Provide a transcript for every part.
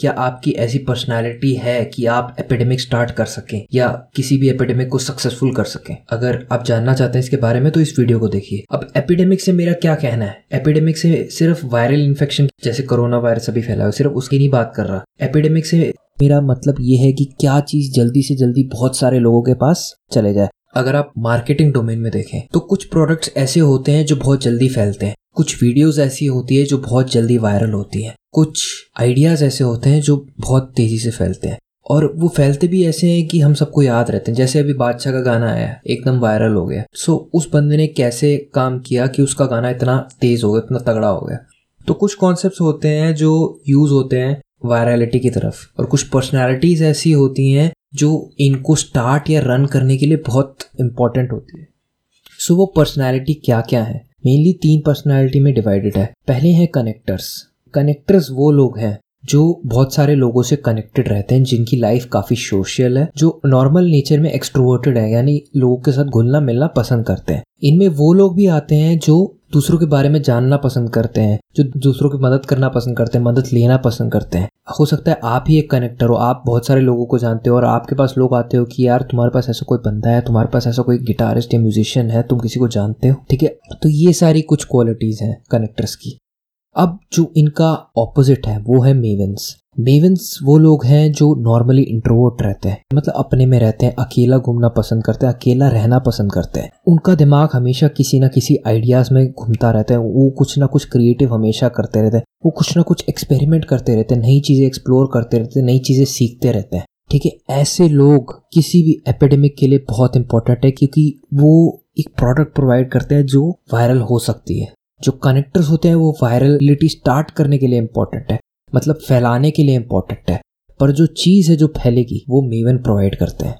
क्या आपकी ऐसी पर्सनालिटी है कि आप एपिडेमिक स्टार्ट कर सकें या किसी भी एपिडेमिक को सक्सेसफुल कर सकें? अगर आप जानना चाहते हैं इसके बारे में तो इस वीडियो को देखिए। अब एपिडेमिक से मेरा क्या कहना है? एपिडेमिक से सिर्फ़ वायरल इन्फेक्शन जैसे कोरोना वायरस अभी फैला है, सिर्फ़ उसकी नहीं बात कर रहा। एपिडेमिक से मेरा मतलब ये है कि क्या चीज़ जल्दी से जल्दी बहुत सारे लोगों के पास चले जाए। अगर आप मार्केटिंग डोमेन में देखें तो कुछ प्रोडक्ट्स ऐसे होते हैं जो बहुत जल्दी फैलते हैं। कुछ वीडियोस ऐसी होती है जो बहुत जल्दी वायरल होती है। कुछ आइडियाज़ ऐसे होते हैं जो बहुत तेज़ी से फैलते हैं। और वो फैलते भी ऐसे हैं कि हम सबको याद रहते हैं। जैसे अभी बादशाह का गाना आया एकदम वायरल हो गया। सो उस बंदे ने कैसे काम किया कि उसका गाना इतना तेज हो गया इतना तगड़ा हो गया? तो कुछ कॉन्सेप्ट होते हैं जो यूज़ होते हैं वायरलिटी की तरफ़। और कुछ पर्सनैलिटीज ऐसी होती हैं जो इनको स्टार्ट या रन करने के लिए बहुत इंपॉर्टेंट होती है। सो so, वो पर्सनैलिटी क्या क्या है? मेनली तीन पर्सनैलिटी में डिवाइडेड है। पहले हैं कनेक्टर्स कनेक्टर्स वो लोग हैं जो बहुत सारे लोगों से कनेक्टेड रहते हैं, जिनकी लाइफ काफ़ी सोशल है, जो नॉर्मल नेचर में एक्सट्रोवर्टेड है, यानी लोगों के साथ घुलना मिलना पसंद करते हैं। इनमें वो लोग भी आते हैं जो दूसरों के बारे में जानना पसंद करते हैं, जो दूसरों की मदद करना पसंद करते हैं, मदद लेना पसंद करते हैं। हो सकता है आप ही एक कनेक्टर हो, आप बहुत सारे लोगों को जानते हो और आपके पास लोग आते हो कि यार तुम्हारे पास ऐसा कोई बंदा है, तुम्हारे पास ऐसा कोई गिटारिस्ट या म्यूजिशियन है, तुम किसी को जानते हो, ठीक है? तो ये सारी कुछ क्वालिटीज हैं कनेक्टर्स की। अब जो इनका ऑपोजिट है, वो है मेवेंस मेवेंस वो लोग हैं जो नॉर्मली इंट्रोवर्ट रहते हैं. मतलब अपने में रहते हैं, अकेला घूमना पसंद करते हैं, अकेला रहना पसंद करते हैं. उनका दिमाग हमेशा किसी ना किसी आइडियाज़ में घूमता रहता है, वो कुछ ना कुछ क्रिएटिव हमेशा करते रहते हैं, वो कुछ ना कुछ एक्सपेरिमेंट करते रहते हैं, नई चीज़ें एक्सप्लोर करते रहते हैं, नई चीज़ें सीखते रहते हैं. ठीक है, ऐसे लोग किसी भी एपिडेमिक के लिए बहुत इंपॉर्टेंट है, क्योंकि वो एक प्रोडक्ट प्रोवाइड करते हैं जो वायरल हो सकती है. जो कनेक्टर्स होते हैं, वो वायरलिटी स्टार्ट करने के लिए इंपॉर्टेंट है। मतलब फैलाने के लिए इंपॉर्टेंट है। पर जो चीज़ है जो फैलेगी, वो मेवन प्रोवाइड करते हैं।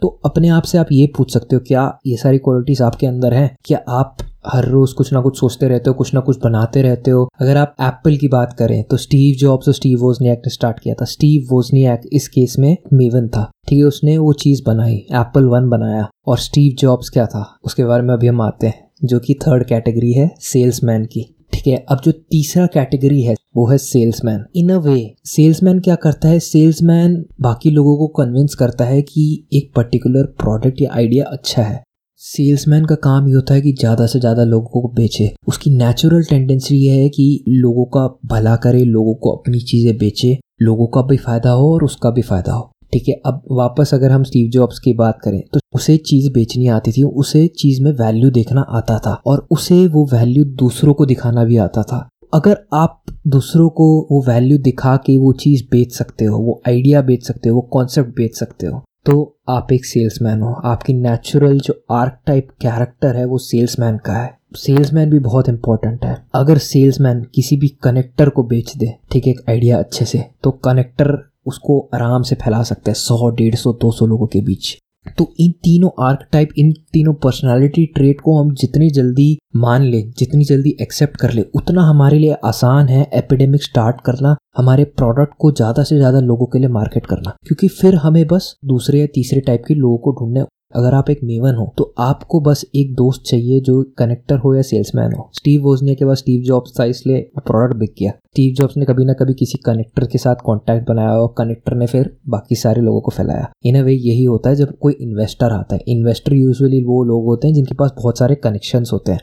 तो अपने आप से आप ये पूछ सकते हो, क्या ये सारी क्वालिटीज़ आपके अंदर हैं? क्या आप हर रोज कुछ ना कुछ सोचते रहते हो, कुछ ना कुछ बनाते रहते हो? अगर आप एप्पल की बात करें तो स्टीव जॉब्स और स्टीव वोजनियाक ने स्टार्ट किया था। स्टीव वोजनियाक इस केस में मेवन था। ठीक है, उसने वो चीज़ बनाई एप्पल वन बनाया। और स्टीव जॉब्स क्या था? उसके बारे में अभी हम आते हैं। जो कि थर्ड कैटेगरी है सेल्समैन की। ठीक है, अब जो तीसरा कैटेगरी है, वो है सेल्समैन इन अ वे सेल्समैन क्या करता है? सेल्समैन बाकी लोगों को कन्विंस करता है कि एक पर्टिकुलर प्रोडक्ट या आइडिया अच्छा है। सेल्समैन का काम ये होता है कि ज़्यादा से ज़्यादा लोगों को बेचे। उसकी नेचुरल टेंडेंसी ये है कि लोगों का भला करे, लोगों को अपनी चीज़ें बेचे, लोगों का भी फ़ायदा हो और उसका भी फ़ायदा हो। ठीक है, अब वापस अगर हम स्टीव जॉब्स की बात करें तो उसे चीज़ बेचनी आती थी, उसे चीज़ में वैल्यू देखना आता था और उसे वो वैल्यू दूसरों को दिखाना भी आता था। अगर आप दूसरों को वो वैल्यू दिखा के वो चीज़ बेच सकते हो, वो आइडिया बेच सकते हो, वो कॉन्सेप्ट बेच सकते हो तो आप एक सेल्समैन हो। आपकी नेचुरल जो आर्क टाइप कैरेक्टर है, वो सेल्समैन का है। सेल्समैन भी बहुत इंपॉर्टेंट है। अगर सेल्समैन किसी भी कनेक्टर को बेच दे, ठीक है, एक आइडिया अच्छे से तो कनेक्टर उसको आराम से फैला सकता है, सौ, डेढ़ सौ, दो सौ लोगों के बीच। तो इन तीनों आर्क इन तीनों पर्सनालिटी ट्रेट को हम जितनी जल्दी मान ले, जितनी जल्दी एक्सेप्ट कर ले, उतना हमारे लिए आसान है एपिडेमिक स्टार्ट करना, हमारे प्रोडक्ट को ज़्यादा से ज़्यादा लोगों के लिए मार्केट करना। क्योंकि फिर हमें बस दूसरे या तीसरे टाइप के लोगों को ढूँढने अगर आप एक मेवन हो तो आपको बस एक दोस्त चाहिए जो कनेक्टर हो या सेल्समैन हो। स्टीव वोजनिया के बाद स्टीव जॉब्स था, इसलिए प्रोडक्ट बिक गया स्टीव जॉब्स ने कभी ना कभी किसी कनेक्टर के साथ कॉन्टैक्ट बनाया और कनेक्टर ने फिर बाकी सारे लोगों को फैलाया। इन वे यही होता है जब कोई इन्वेस्टर आता है। इन्वेस्टर यूजुअली वो लोग होते हैं जिनके पास बहुत सारे कनेक्शन होते हैं।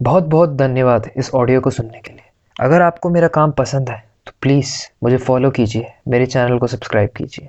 बहुत बहुत धन्यवाद इस ऑडियो को सुनने के लिए। अगर आपको मेरा काम पसंद है तो प्लीज़ मुझे फॉलो कीजिए। मेरे चैनल को सब्सक्राइब कीजिए।